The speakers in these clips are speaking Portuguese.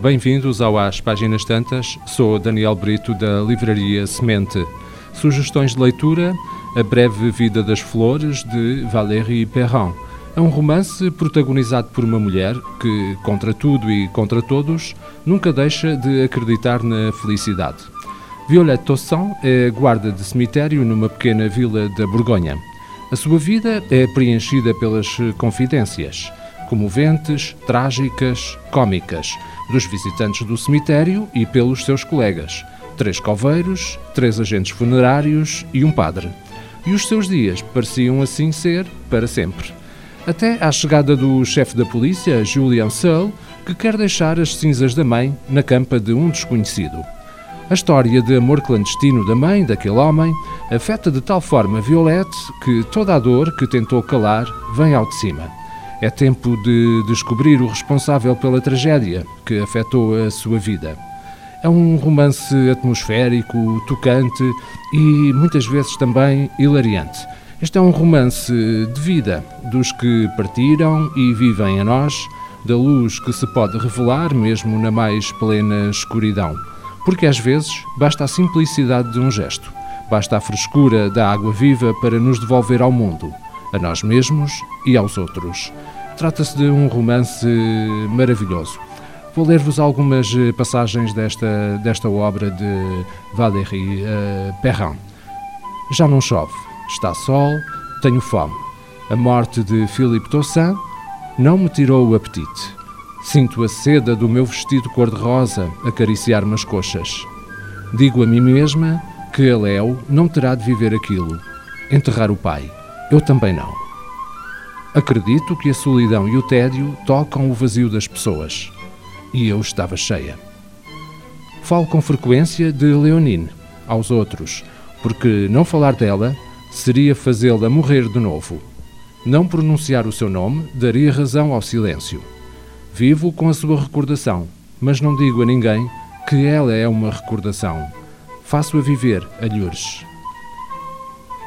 Bem-vindos ao Às Páginas Tantas. Sou Daniel Brito da Livraria Semente. Sugestões de leitura: A Breve Vida das Flores, de Valérie Perrin. É um romance protagonizado por uma mulher que, contra tudo e contra todos, nunca deixa de acreditar na felicidade. Violette Tossan é guarda de cemitério numa pequena vila da Borgonha. A sua vida é preenchida pelas confidências, comoventes, trágicas, cômicas, dos visitantes do cemitério e pelos seus colegas, três coveiros, três agentes funerários e um padre. E os seus dias pareciam assim ser para sempre. Até à chegada do chefe da polícia, Julian Searle, que quer deixar as cinzas da mãe na campa de um desconhecido. A história de amor clandestino da mãe daquele homem afeta de tal forma Violette que toda a dor que tentou calar vem ao de cima. É tempo de descobrir o responsável pela tragédia que afetou a sua vida. É um romance atmosférico, tocante e muitas vezes também hilariante. Este é um romance de vida, dos que partiram e vivem a nós, da luz que se pode revelar mesmo na mais plena escuridão. Porque às vezes basta a simplicidade de um gesto, basta a frescura da água viva para nos devolver ao mundo, a nós mesmos e aos outros. Trata-se de um romance maravilhoso. Vou ler-vos algumas passagens desta, desta obra de Valérie uh, Perrin. Já não chove, está sol, tenho fome. A morte de Philippe Tossin não me tirou o apetite. Sinto a seda do meu vestido cor-de-rosa acariciar-me as coxas. Digo a mim mesma que a Léo não terá de viver aquilo. Enterrar o pai. Eu também não. Acredito que a solidão e o tédio tocam o vazio das pessoas. E eu estava cheia. Falo com frequência de Leonine aos outros, porque não falar dela seria fazê-la morrer de novo. Não pronunciar o seu nome daria razão ao silêncio. Vivo com a sua recordação, mas não digo a ninguém que ela é uma recordação. Faço-a viver, alhures.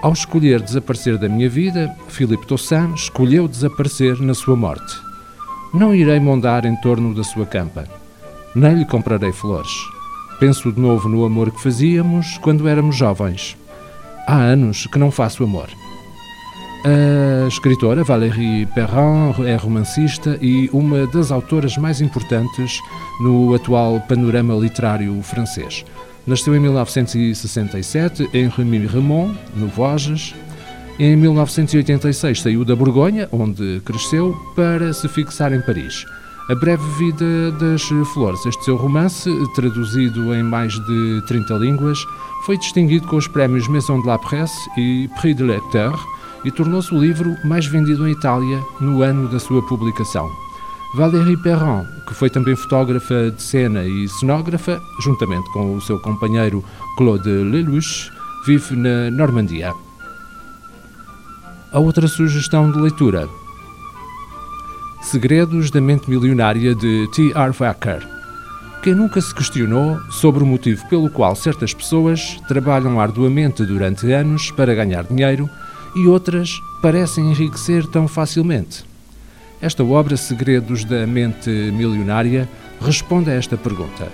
Ao escolher desaparecer da minha vida, Philippe Tossin escolheu desaparecer na sua morte. Não irei mondar em torno da sua campa. Nem lhe comprarei flores. Penso de novo no amor que fazíamos quando éramos jovens. Há anos que não faço amor. A escritora Valérie Perrin é romancista e uma das autoras mais importantes no atual panorama literário francês. Nasceu em 1967 em Remy Remond, no Vosges. Em 1986 saiu da Borgonha, onde cresceu, para se fixar em Paris. A Breve Vida das Flores, este seu romance, traduzido em mais de 30 línguas, foi distinguido com os prémios Maison de la Presse e Prix de Lecteur, e tornou-se o livro mais vendido em Itália no ano da sua publicação. Valérie Perron, que foi também fotógrafa de cena e cenógrafa, juntamente com o seu companheiro Claude Lelouch, vive na Normandia. A outra sugestão de leitura: Segredos da Mente Milionária de T. R. Wacker. Quem nunca se questionou sobre o motivo pelo qual certas pessoas trabalham arduamente durante anos para ganhar dinheiro e outras parecem enriquecer tão facilmente? Esta obra, Segredos da Mente Milionária, responde a esta pergunta.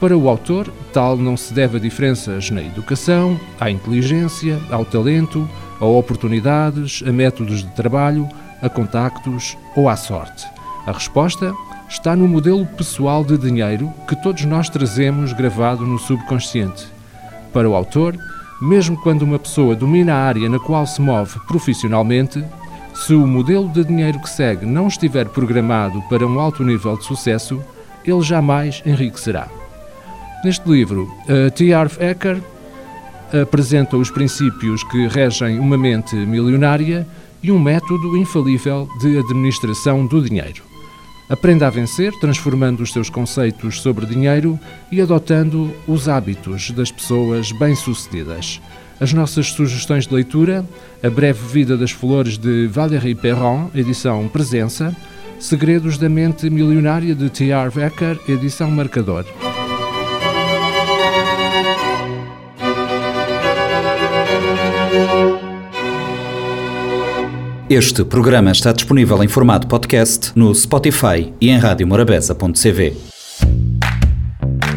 Para o autor, tal não se deve a diferenças na educação, à inteligência, ao talento, a oportunidades, a métodos de trabalho, a contactos ou à sorte. A resposta está no modelo pessoal de dinheiro que todos nós trazemos gravado no subconsciente. Para o autor, mesmo quando uma pessoa domina a área na qual se move profissionalmente, se o modelo de dinheiro que segue não estiver programado para um alto nível de sucesso, ele jamais enriquecerá. Neste livro, T. Harv Eker apresenta os princípios que regem uma mente milionária e um método infalível de administração do dinheiro. Aprenda a vencer transformando os seus conceitos sobre dinheiro e adotando os hábitos das pessoas bem-sucedidas. As nossas sugestões de leitura: A Breve Vida das Flores de Valérie Perron, edição Presença, Segredos da Mente Milionária de T.R. Wecker, edição Marcador. Este programa está disponível em formato podcast no Spotify e em radiomorabeza.cv.